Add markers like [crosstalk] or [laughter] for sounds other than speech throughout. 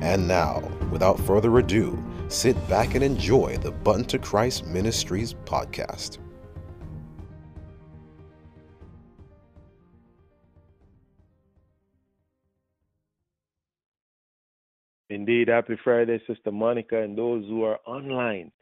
And now, without further ado, sit back and enjoy the Button to Christ Ministries podcast. Indeed, happy Friday, Sister Monica, and those who are online.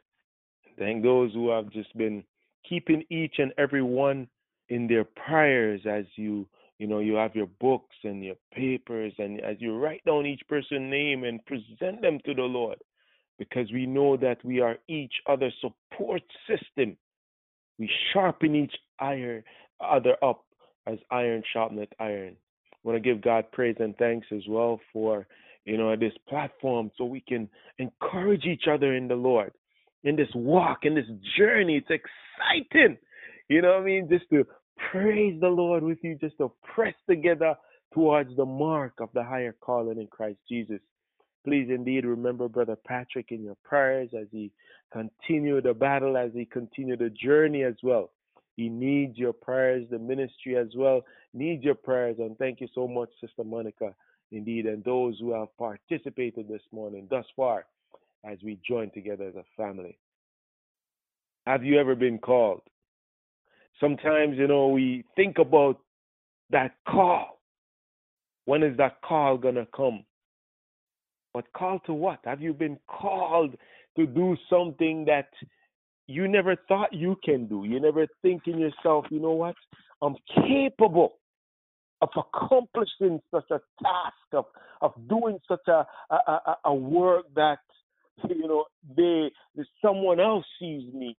Thank those who have just been keeping each and every one in their prayers as you you know you have your books and your papers and as you write down each person's name and present them to the Lord because we know that we are each other's support system. We sharpen each iron other up as iron sharpeneth iron. I want to give God praise and thanks as well for you know this platform so we can encourage each other in the Lord in this walk, in this journey. It's exciting. You know what I mean? Just to praise the Lord with you, just to press together towards the mark of the higher calling in Christ Jesus. Please indeed remember Brother Patrick in your prayers as he continue the battle, as he continue the journey as well. He needs your prayers, the ministry as well needs your prayers. And thank you so much, Sister Monica, indeed, and those who have participated this morning thus far as we join together as a family. Have you ever been called? Sometimes, you know, we think about that call. When is that call going to come? But call to what? Have you been called to do something that you never thought you can do? You never think in yourself, you know what? I'm capable of accomplishing such a task, of, of doing such a, a, a, a work that [laughs] you know, they someone else sees me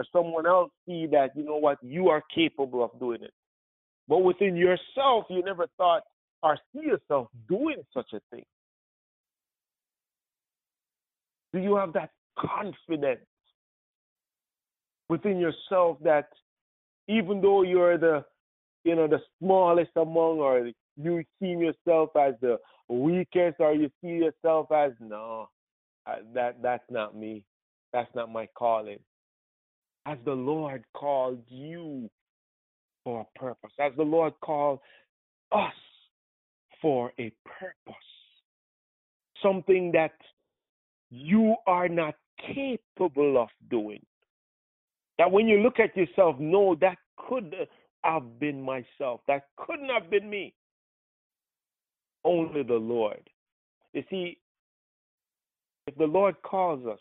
or someone else see that you know what you are capable of doing it. But within yourself, you never thought or see yourself doing such a thing. Do you have that confidence within yourself that even though you're the you know the smallest among or you see yourself as the weakest or you see yourself as no that that's not me. That's not my calling. As the Lord called you for a purpose, as the Lord called us for a purpose, something that you are not capable of doing. That when you look at yourself, no, that could have been myself. That couldn't have been me. Only the Lord. You see, if the Lord calls us,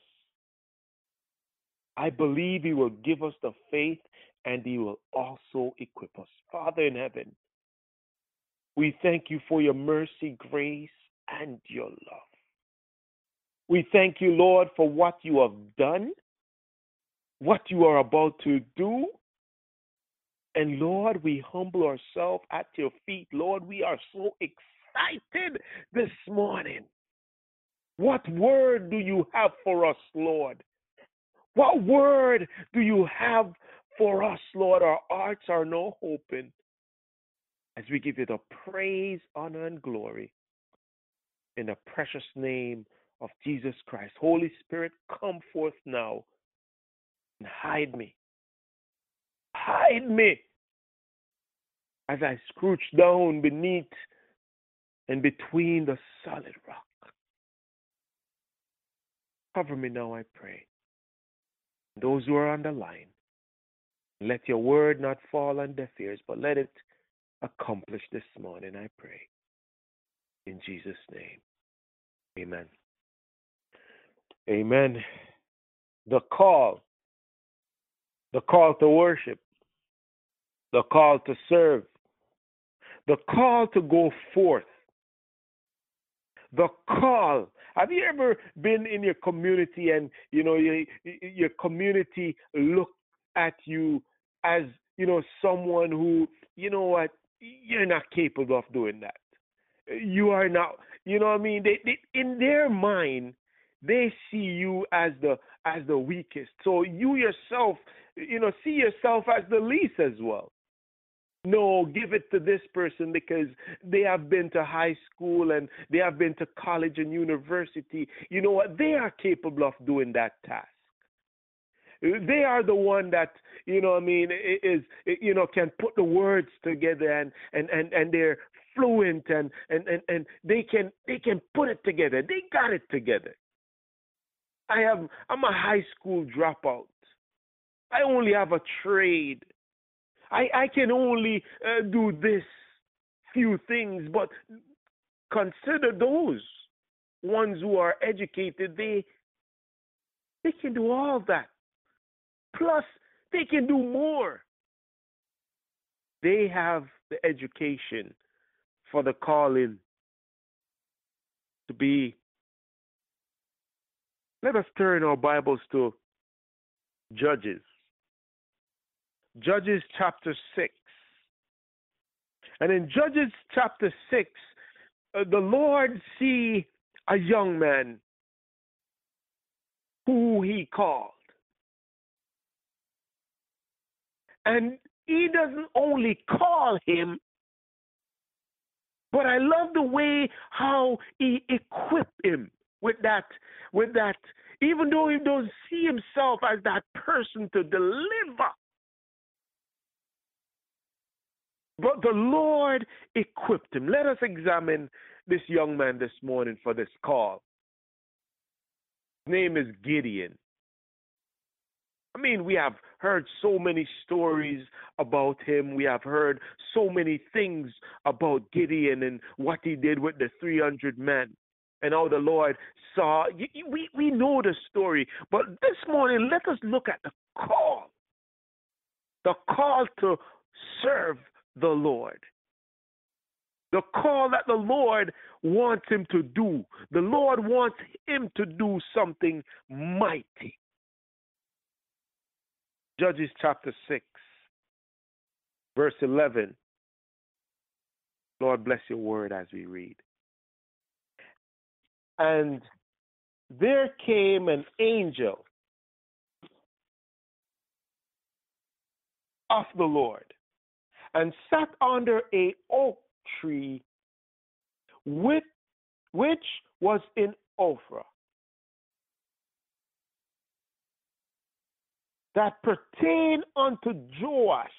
I believe He will give us the faith and He will also equip us. Father in heaven, we thank you for your mercy, grace, and your love. We thank you, Lord, for what you have done, what you are about to do. And Lord, we humble ourselves at your feet. Lord, we are so excited this morning what word do you have for us, Lord? What word do you have for us, Lord? Our hearts are now open as we give you the praise, honor, and glory in the precious name of Jesus Christ. Holy Spirit, come forth now and hide me. Hide me as I scrooge down beneath and between the solid rock. Cover me now, I pray. Those who are on the line, let your word not fall on deaf ears, but let it accomplish this morning, I pray. In Jesus' name. Amen. Amen. The call, the call to worship, the call to serve, the call to go forth, the call have you ever been in your community and you know your your community look at you as you know someone who you know what you're not capable of doing that. You are not. You know what I mean? They, they in their mind they see you as the as the weakest. So you yourself, you know, see yourself as the least as well. No, give it to this person because they have been to high school and they have been to college and university. You know what? They are capable of doing that task. They are the one that you know. I mean, is you know can put the words together and and and and they're fluent and and and and they can they can put it together. They got it together. I have I'm a high school dropout. I only have a trade. I I can only uh, do this few things, but consider those ones who are educated. They they can do all that. Plus, they can do more. They have the education for the calling to be. Let us turn our Bibles to Judges. Judges chapter 6. And in Judges chapter 6, uh, the Lord see a young man who he called. And he doesn't only call him, but I love the way how he equipped him with that, with that, even though he doesn't see himself as that person to deliver. But the Lord equipped him. Let us examine this young man this morning for this call. His name is Gideon. I mean, we have heard so many stories about him. We have heard so many things about Gideon and what he did with the 300 men and how the Lord saw. We, we know the story, but this morning, let us look at the call the call to serve the Lord. The call that the Lord wants him to do. The Lord wants him to do something mighty. Judges chapter 6, verse 11. Lord, bless your word as we read. And there came an angel of the Lord and sat under a oak tree with, which was in Ophrah. That pertain unto Joash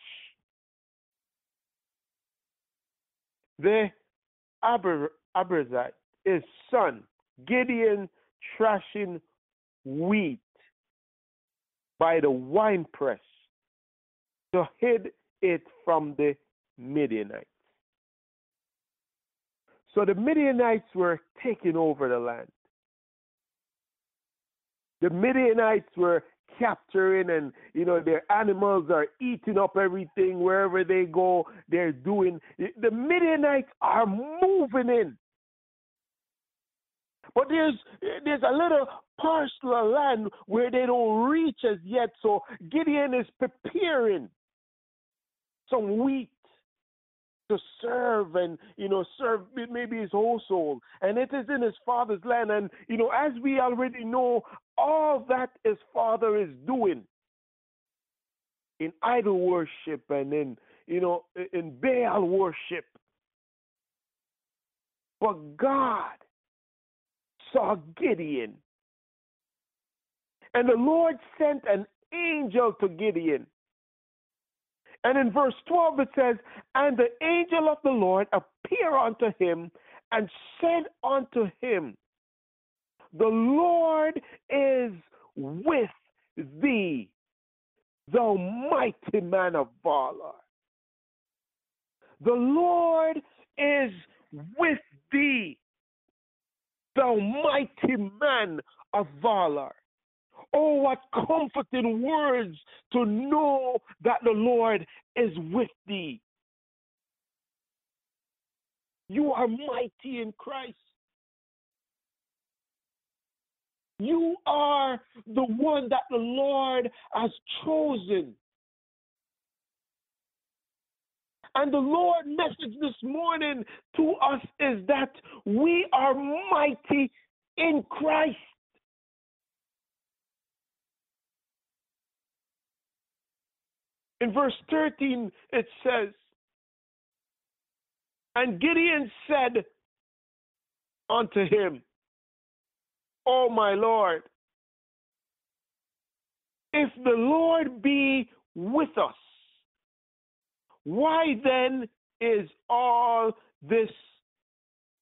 the Aber, his son, Gideon thrashing wheat by the winepress to hid it from the Midianites. So the Midianites were taking over the land. The Midianites were capturing and you know their animals are eating up everything wherever they go they're doing the midianites are moving in but there's there's a little parcel of land where they don't reach as yet so gideon is preparing some wheat to serve and you know serve maybe his household and it is in his father's land. And you know as we already know all that his father is doing in idol worship and in you know in Baal worship. But God saw Gideon. And the Lord sent an angel to Gideon and in verse 12 it says, And the angel of the Lord appeared unto him and said unto him, The Lord is with thee, thou mighty man of valor. The Lord is with thee, thou mighty man of valor. Oh, what comforting words to know that the Lord is with thee. You are mighty in Christ. You are the one that the Lord has chosen. And the Lord message this morning to us is that we are mighty in Christ. In verse 13, it says, And Gideon said unto him, O my Lord, if the Lord be with us, why then is all this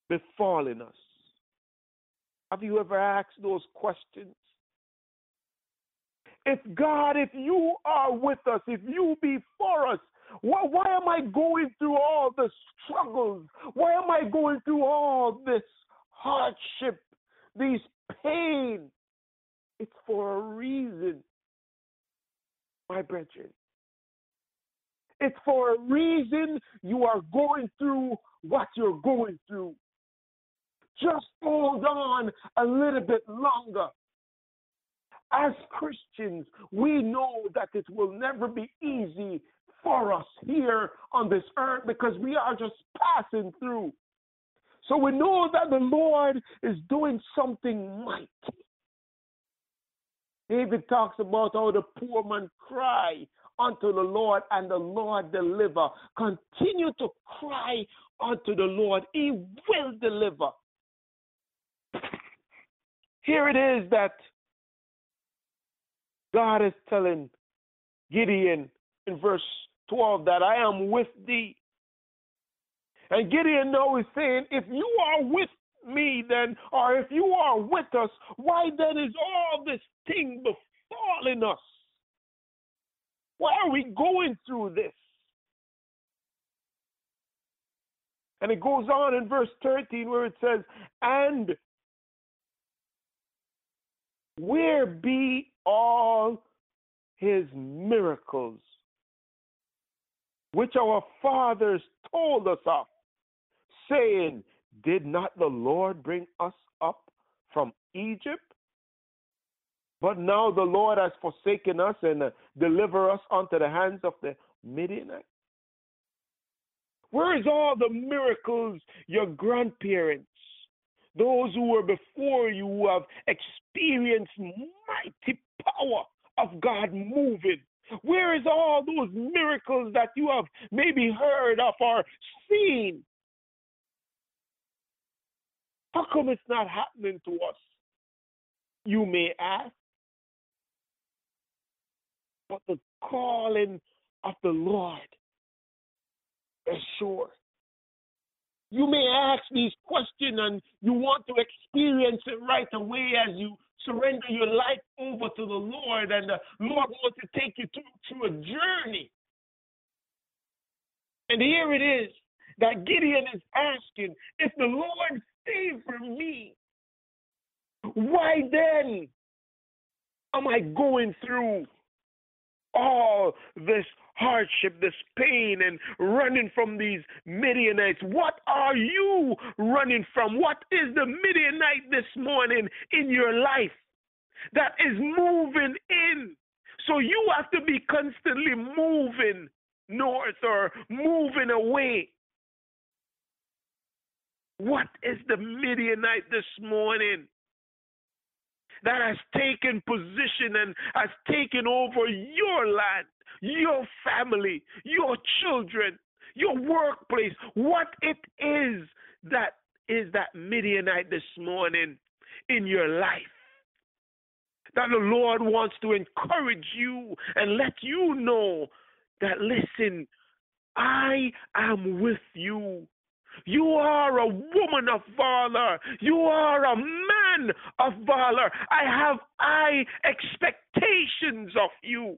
befalling us? Have you ever asked those questions? If God, if you are with us, if you be for us, why, why am I going through all the struggles? Why am I going through all this hardship, these pain? It's for a reason, my brethren. It's for a reason you are going through what you're going through. Just hold on a little bit longer. As Christians, we know that it will never be easy for us here on this earth because we are just passing through. So we know that the Lord is doing something mighty. David talks about how the poor man cry unto the Lord and the Lord deliver. Continue to cry unto the Lord. He will deliver. Here it is that God is telling Gideon in verse 12 that I am with thee. And Gideon now is saying, if you are with me, then, or if you are with us, why then is all this thing befalling us? Why are we going through this? And it goes on in verse 13 where it says, And where be all his miracles, which our fathers told us of, saying, Did not the Lord bring us up from Egypt? But now the Lord has forsaken us and uh, deliver us unto the hands of the Midianites. Where is all the miracles your grandparents, those who were before you, who have experienced mighty power of God moving? Where is all those miracles that you have maybe heard of or seen? How come it's not happening to us? You may ask but the calling of the Lord is sure. You may ask these questions and you want to experience it right away as you surrender your life over to the Lord, and the Lord wants to take you through, through a journey. And here it is that Gideon is asking if the Lord favor me, why then am I going through all this hardship, this pain, and running from these Midianites. What are you running from? What is the Midianite this morning in your life that is moving in? So you have to be constantly moving north or moving away. What is the Midianite this morning? That has taken position and has taken over your land, your family, your children, your workplace, what it is that is that Midianite this morning in your life. That the Lord wants to encourage you and let you know that, listen, I am with you. You are a woman of valor. You are a man of valor. I have high expectations of you.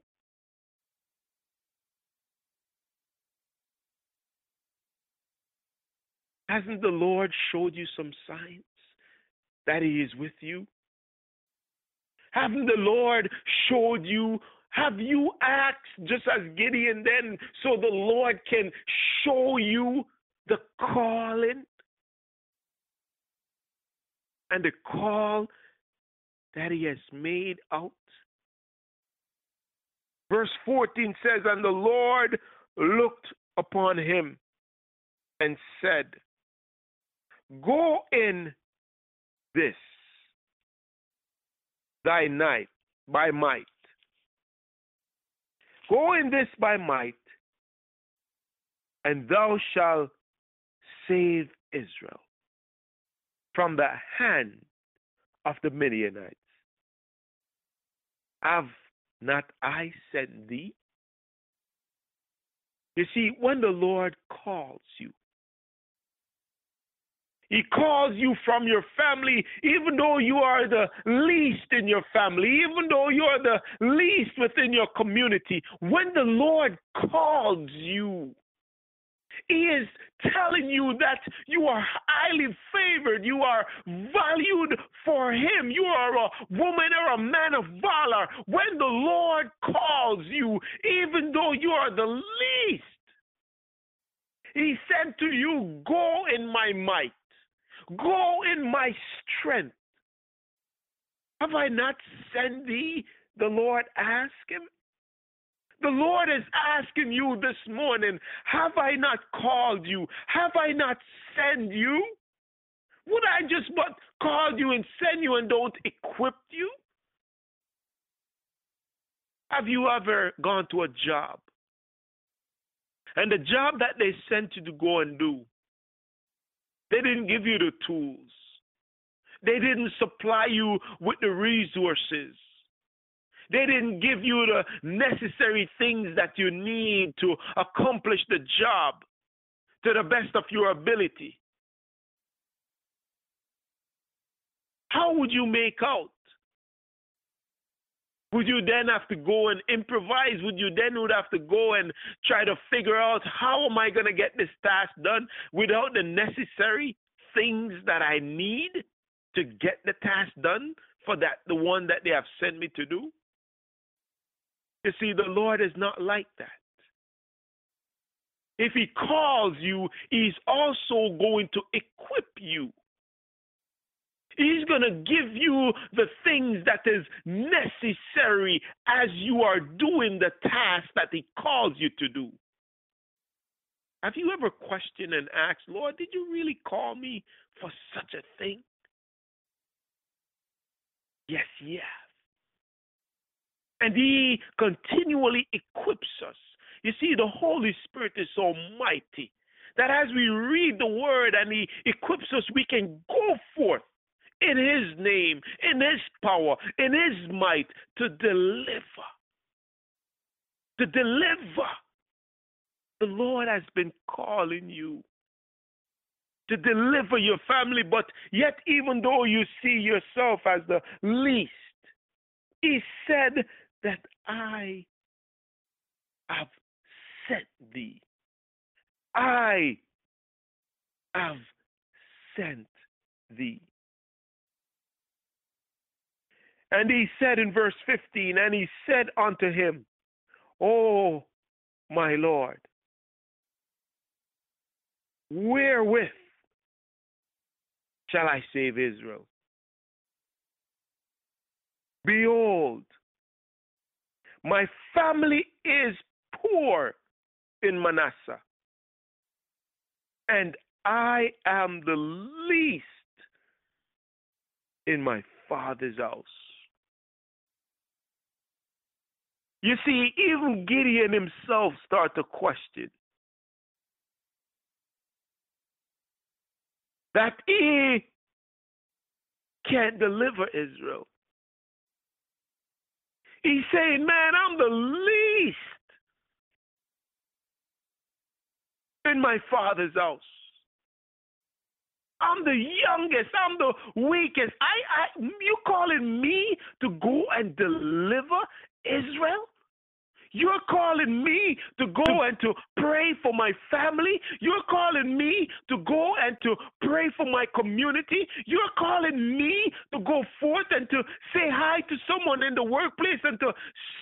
Hasn't the Lord showed you some signs that He is with you? Haven't the Lord showed you? Have you asked just as Gideon then so the Lord can show you the calling and the call that he has made out. Verse 14 says, And the Lord looked upon him and said, Go in this thy night by might. Go in this by might, and thou shalt save Israel from the hand of the Midianites. Have not I sent thee? You see, when the Lord calls you, he calls you from your family, even though you are the least in your family, even though you are the least within your community. When the Lord calls you, is telling you that you are highly favored. You are valued for Him. You are a woman or a man of valor. When the Lord calls you, even though you are the least, He said to you, Go in my might, go in my strength. Have I not sent thee? The Lord asked him. The Lord is asking you this morning Have I not called you? Have I not sent you? Would I just but call you and send you and don't equip you? Have you ever gone to a job and the job that they sent you to go and do, they didn't give you the tools, they didn't supply you with the resources. They didn't give you the necessary things that you need to accomplish the job to the best of your ability. How would you make out? Would you then have to go and improvise? Would you then would have to go and try to figure out how am I going to get this task done without the necessary things that I need to get the task done for that the one that they have sent me to do? You see, the Lord is not like that. If He calls you, He's also going to equip you. He's going to give you the things that is necessary as you are doing the task that He calls you to do. Have you ever questioned and asked, Lord, did you really call me for such a thing? Yes, yes and He continually equips us. You see, the Holy Spirit is so mighty that as we read the Word and He equips us, we can go forth in His name, in His power, in His might to deliver. To deliver. The Lord has been calling you to deliver your family, but yet, even though you see yourself as the least, He said that I have sent thee. I have sent thee. And he said in verse 15, and he said unto him, O my Lord, wherewith shall I save Israel? Behold, my family is poor in Manasseh, and I am the least in my father's house. You see, even Gideon himself started to question that he can't deliver Israel. He's saying, man, I'm the least in my father's house. I'm the youngest. I'm the weakest. I, I, you calling me to go and deliver Israel? You're calling me to go and to pray for my family. You're calling me to go and to pray for my community. You're calling me to go forth and to say hi to someone in the workplace and to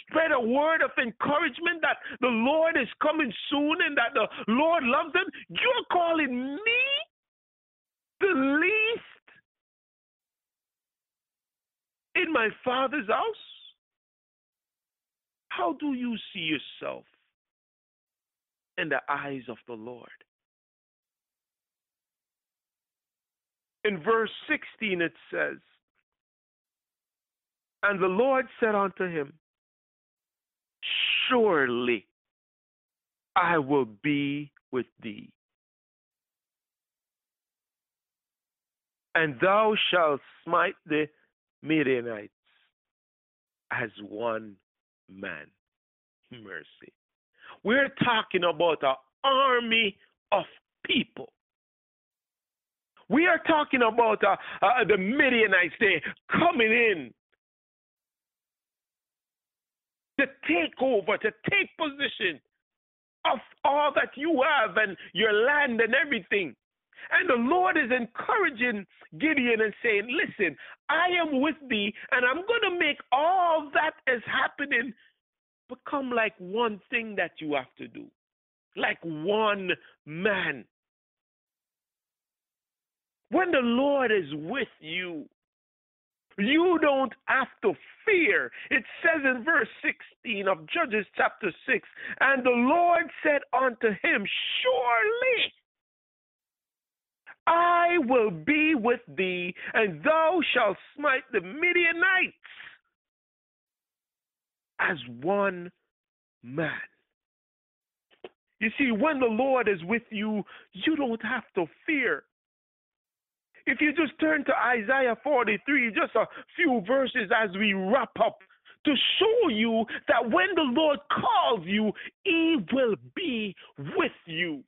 spread a word of encouragement that the Lord is coming soon and that the Lord loves them. You're calling me the least in my father's house? How do you see yourself in the eyes of the Lord? In verse 16 it says, And the Lord said unto him, surely I will be with thee. And thou shalt smite the Midianites as one man. Mercy. We're talking about an army of people. We are talking about uh, uh, the Midianites, they coming in to take over, to take position of all that you have and your land and everything. And the Lord is encouraging Gideon and saying, Listen, I am with thee, and I'm going to make all that is happening become like one thing that you have to do, like one man. When the Lord is with you, you don't have to fear. It says in verse 16 of Judges chapter 6 And the Lord said unto him, Surely I will be with thee, and thou shalt smite the Midianites as one man. You see, when the Lord is with you, you don't have to fear. If you just turn to Isaiah 43, just a few verses as we wrap up, to show you that when the Lord calls you, He will be with you.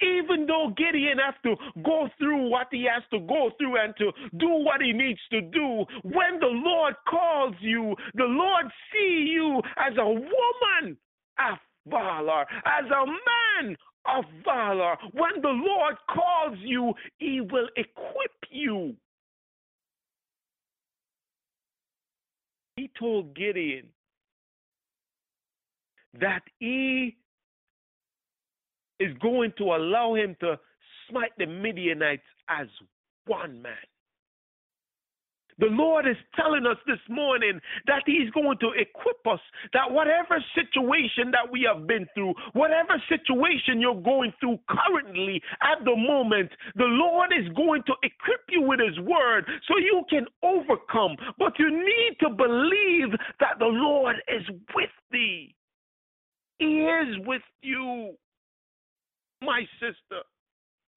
Even though Gideon has to go through what he has to go through and to do what he needs to do, when the Lord calls you, the Lord see you as a woman of valor, as a man of valor. When the Lord calls you, he will equip you. He told Gideon that he is going to allow him to smite the Midianites as one man. The Lord is telling us this morning that He's going to equip us, that whatever situation that we have been through, whatever situation you're going through currently at the moment, the Lord is going to equip you with His word so you can overcome. But you need to believe that the Lord is with thee, He is with you my sister,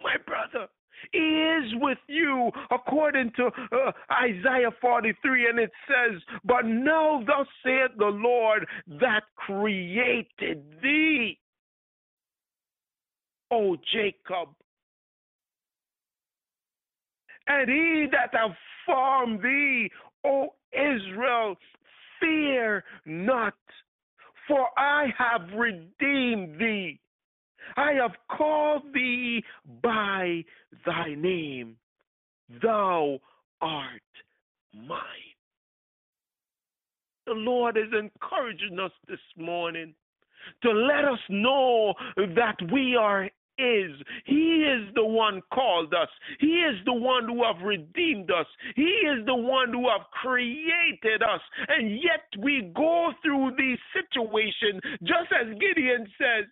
my brother. is with you, according to uh, Isaiah 43, and it says, But know, thus saith the Lord that created thee, O Jacob, and he that hath formed thee, O Israel, fear not, for I have redeemed thee. I have called thee by thy name. Thou art mine. The Lord is encouraging us this morning to let us know that we are is. He is the one called us. He is the one who have redeemed us. He is the one who have created us. And yet we go through these situations, just as Gideon says,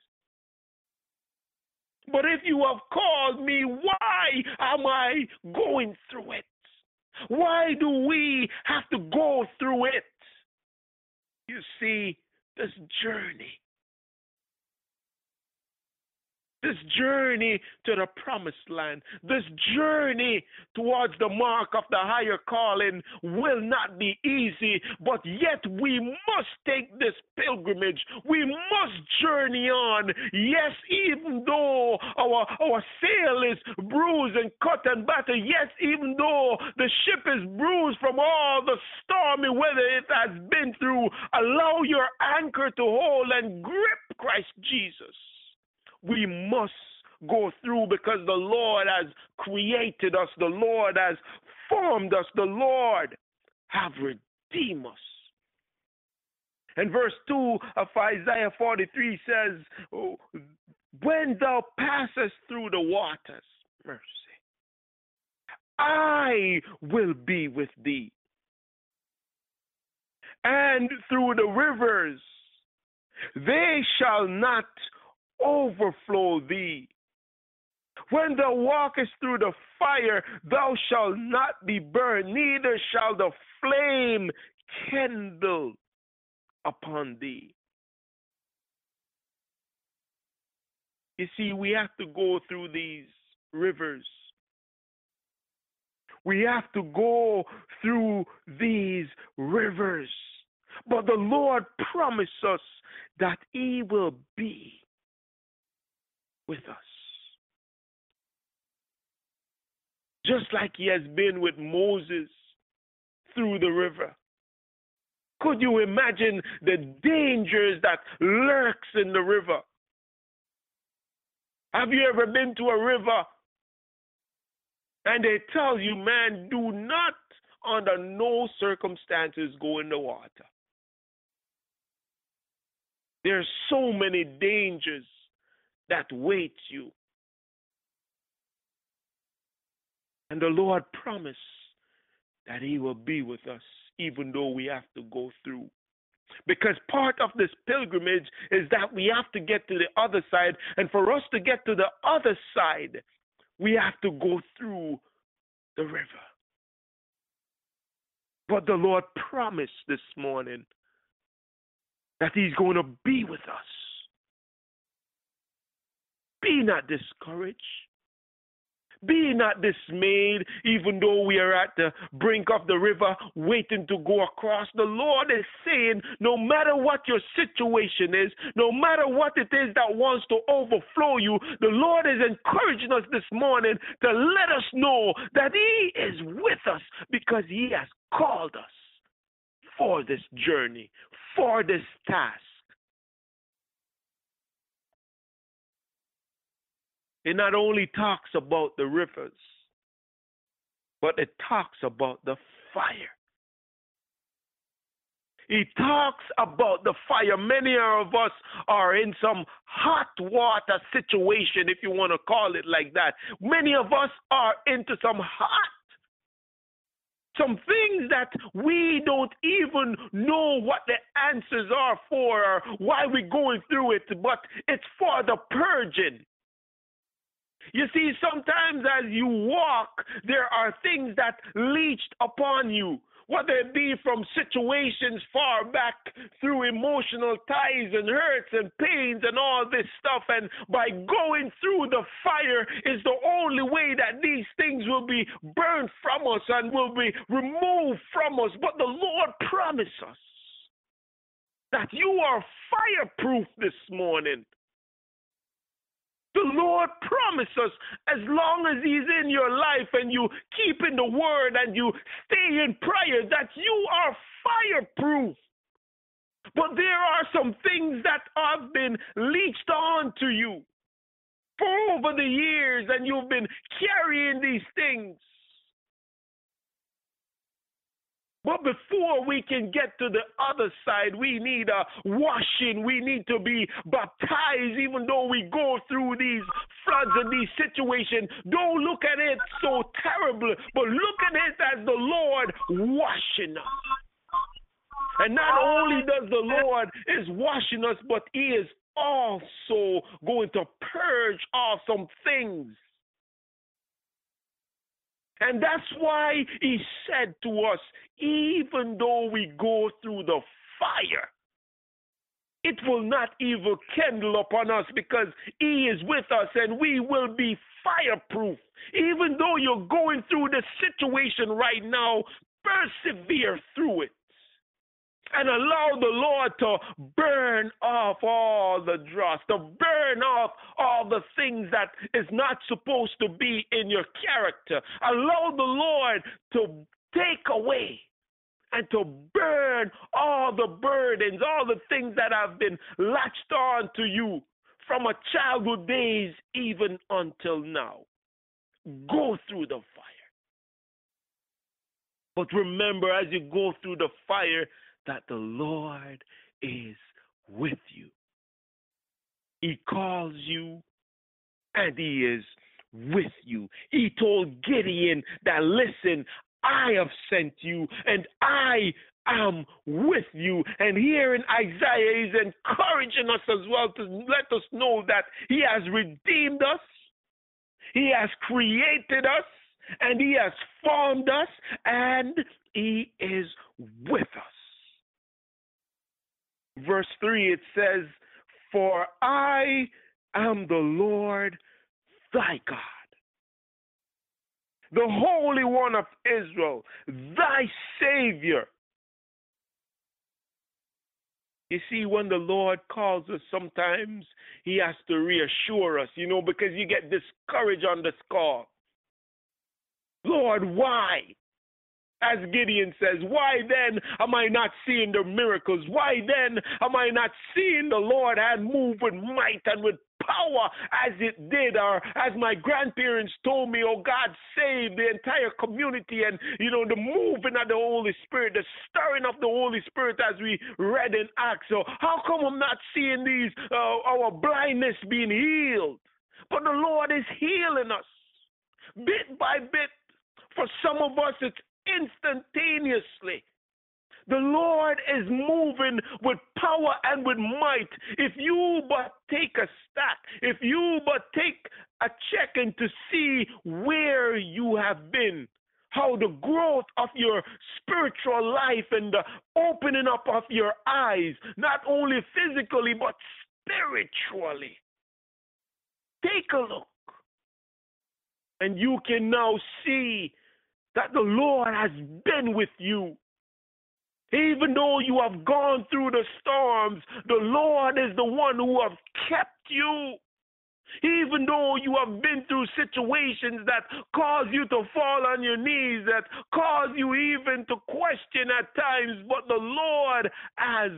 but if you have called me, why am I going through it? Why do we have to go through it? You see, this journey this journey to the promised land, this journey towards the mark of the higher calling will not be easy, but yet we must take this pilgrimage. We must journey on. Yes, even though our, our sail is bruised and cut and battered, yes, even though the ship is bruised from all the stormy weather it has been through, allow your anchor to hold and grip Christ Jesus we must go through because the Lord has created us, the Lord has formed us, the Lord have redeemed us. And verse 2 of Isaiah 43 says, oh, When thou passest through the waters, mercy, I will be with thee. And through the rivers, they shall not overflow thee. When thou walkest through the fire, thou shalt not be burned, neither shall the flame kindle upon thee. You see, we have to go through these rivers. We have to go through these rivers. But the Lord promised us that He will be with us. Just like He has been with Moses through the river. Could you imagine the dangers that lurks in the river? Have you ever been to a river and they tell you, man, do not under no circumstances go in the water? There's so many dangers that waits you. And the Lord promised that He will be with us even though we have to go through. Because part of this pilgrimage is that we have to get to the other side. And for us to get to the other side, we have to go through the river. But the Lord promised this morning that He's going to be with us. Be not discouraged. Be not dismayed, even though we are at the brink of the river waiting to go across. The Lord is saying, no matter what your situation is, no matter what it is that wants to overflow you, the Lord is encouraging us this morning to let us know that He is with us because He has called us for this journey, for this task. It not only talks about the rivers, but it talks about the fire. He talks about the fire. Many of us are in some hot water situation, if you want to call it like that. Many of us are into some hot some things that we don't even know what the answers are for or why we're going through it, but it's for the purging. You see, sometimes as you walk, there are things that leached upon you, whether it be from situations far back through emotional ties and hurts and pains and all this stuff. And by going through the fire is the only way that these things will be burned from us and will be removed from us. But the Lord promised us that you are fireproof this morning. The Lord promises us as long as He's in your life and you keep in the Word and you stay in prayer that you are fireproof. But there are some things that have been leached on to you for over the years, and you've been carrying these things. But before we can get to the other side, we need a washing. We need to be baptized, even though we go through these floods and these situations. Don't look at it so terrible, but look at it as the Lord washing us. And not only does the Lord is washing us, but He is also going to purge off some things and that's why he said to us, even though we go through the fire, it will not even kindle upon us because he is with us and we will be fireproof. Even though you're going through the situation right now, persevere through it and allow the Lord to burn off all the dross, to burn off all the things that is not supposed to be in your character. Allow the Lord to take away and to burn all the burdens, all the things that have been latched on to you from a childhood days even until now. Go through the fire. But remember, as you go through the fire, that the Lord is with you. He calls you and He is with you. He told Gideon that, listen, I have sent you and I am with you. And here in Isaiah, he's encouraging us as well to let us know that he has redeemed us, he has created us, and he has formed us, and he is with us verse 3, it says, For I am the Lord thy God, the Holy One of Israel, thy Savior. You see, when the Lord calls us, sometimes He has to reassure us, you know, because you get discouraged on this call. Lord, why? As Gideon says, why then am I not seeing the miracles? Why then am I not seeing the Lord hand move with might and with power as it did, or as my grandparents told me, oh God, save the entire community and, you know, the moving of the Holy Spirit, the stirring of the Holy Spirit as we read in Acts. So, how come I'm not seeing these, uh, our blindness being healed? But the Lord is healing us bit by bit. For some of us, it's instantaneously. The Lord is moving with power and with might. If you but take a stack, if you but take a check and to see where you have been, how the growth of your spiritual life and the opening up of your eyes, not only physically but spiritually. Take a look. And you can now see that the Lord has been with you. Even though you have gone through the storms, the Lord is the one who have kept you. Even though you have been through situations that cause you to fall on your knees, that cause you even to question at times, but the Lord has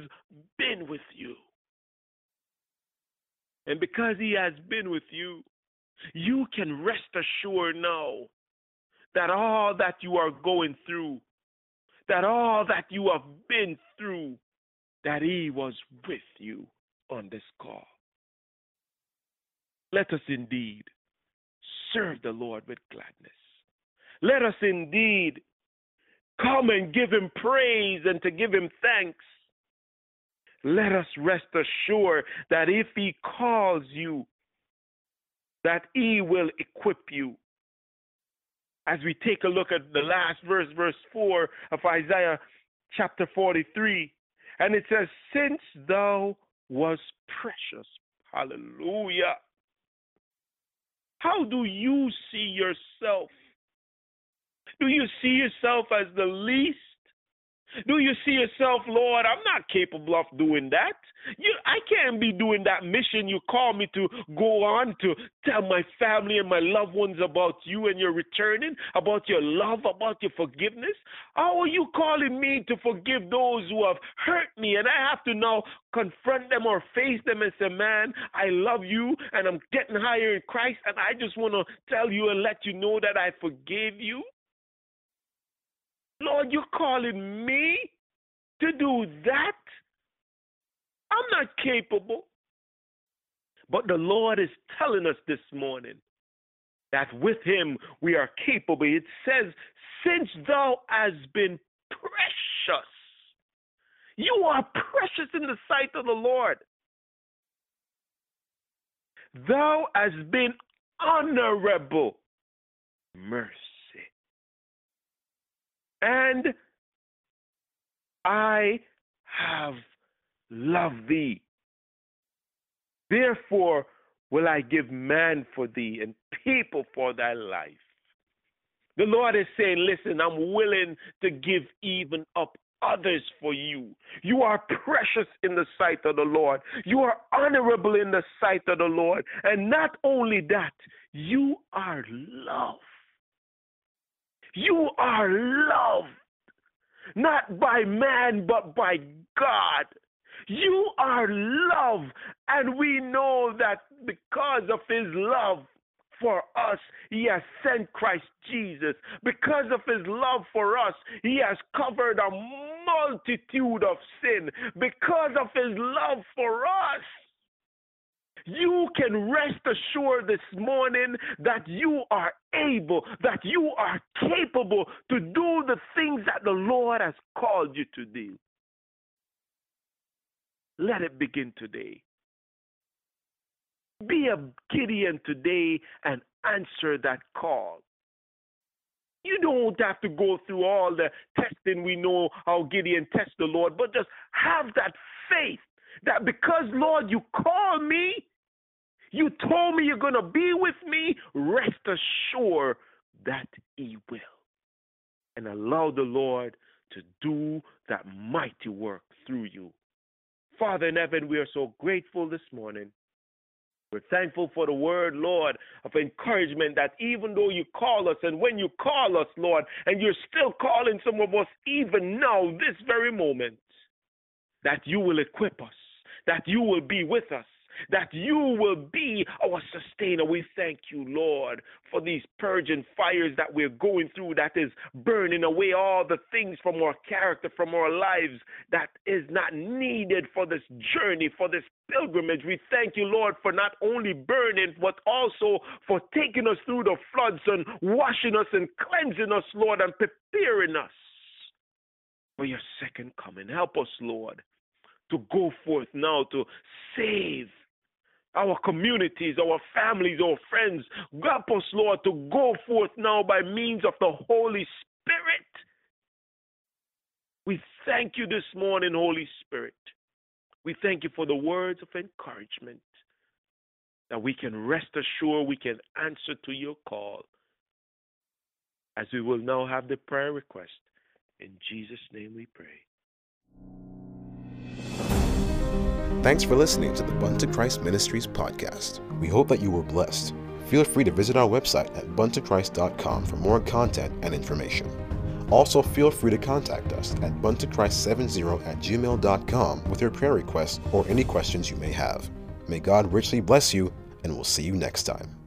been with you. And because He has been with you, you can rest assured now that all that you are going through, that all that you have been through, that He was with you on this call. Let us indeed serve the Lord with gladness. Let us indeed come and give Him praise and to give Him thanks. Let us rest assured that if He calls you, that He will equip you as we take a look at the last verse, verse 4 of Isaiah chapter 43. And it says, Since thou was precious, hallelujah. How do you see yourself? Do you see yourself as the least? Do you see yourself, Lord? I'm not capable of doing that. You, I can't be doing that mission you call me to go on to tell my family and my loved ones about you and your returning, about your love, about your forgiveness. How are you calling me to forgive those who have hurt me? And I have to now confront them or face them and say, Man, I love you and I'm getting higher in Christ, and I just want to tell you and let you know that I forgive you. Lord, you're calling me to do that? I'm not capable. But the Lord is telling us this morning that with Him we are capable. It says, Since thou hast been precious, you are precious in the sight of the Lord. Thou hast been honorable. Mercy and I have loved thee. Therefore will I give man for thee and people for thy life. The Lord is saying, Listen, I'm willing to give even up others for you. You are precious in the sight of the Lord. You are honorable in the sight of the Lord. And not only that, you are loved. You are loved, not by man, but by God. You are loved, and we know that because of his love for us, he has sent Christ Jesus. Because of his love for us, he has covered a multitude of sin. Because of his love for us, you can rest assured this morning that you are able, that you are capable to do the things that the Lord has called you to do. Let it begin today. Be a Gideon today and answer that call. You don't have to go through all the testing we know how Gideon tests the Lord, but just have that faith that because, Lord, you call me, You told me you're going to be with me. Rest assured that He will. And allow the Lord to do that mighty work through you. Father in heaven, we are so grateful this morning. We're thankful for the word, Lord, of encouragement that even though you call us, and when you call us, Lord, and you're still calling some of us even now, this very moment, that you will equip us, that you will be with us, that you will be our sustainer. We thank you, Lord, for these purging fires that we're going through that is burning away all the things from our character, from our lives that is not needed for this journey, for this pilgrimage. We thank you, Lord, for not only burning, but also for taking us through the floods and washing us and cleansing us, Lord, and preparing us for your second coming. Help us, Lord, to go forth now to save our communities, our families, our friends. Help us, Lord, to go forth now by means of the Holy Spirit. We thank you this morning, Holy Spirit. We thank you for the words of encouragement that we can rest assured we can answer to your call. As we will now have the prayer request. In Jesus' name we pray. Thanks for listening to the Bunto Christ Ministries podcast. We hope that you were blessed. Feel free to visit our website at buntochrist.com for more content and information. Also, feel free to contact us at buntochrist70 at gmail.com with your prayer requests or any questions you may have. May God richly bless you, and we'll see you next time.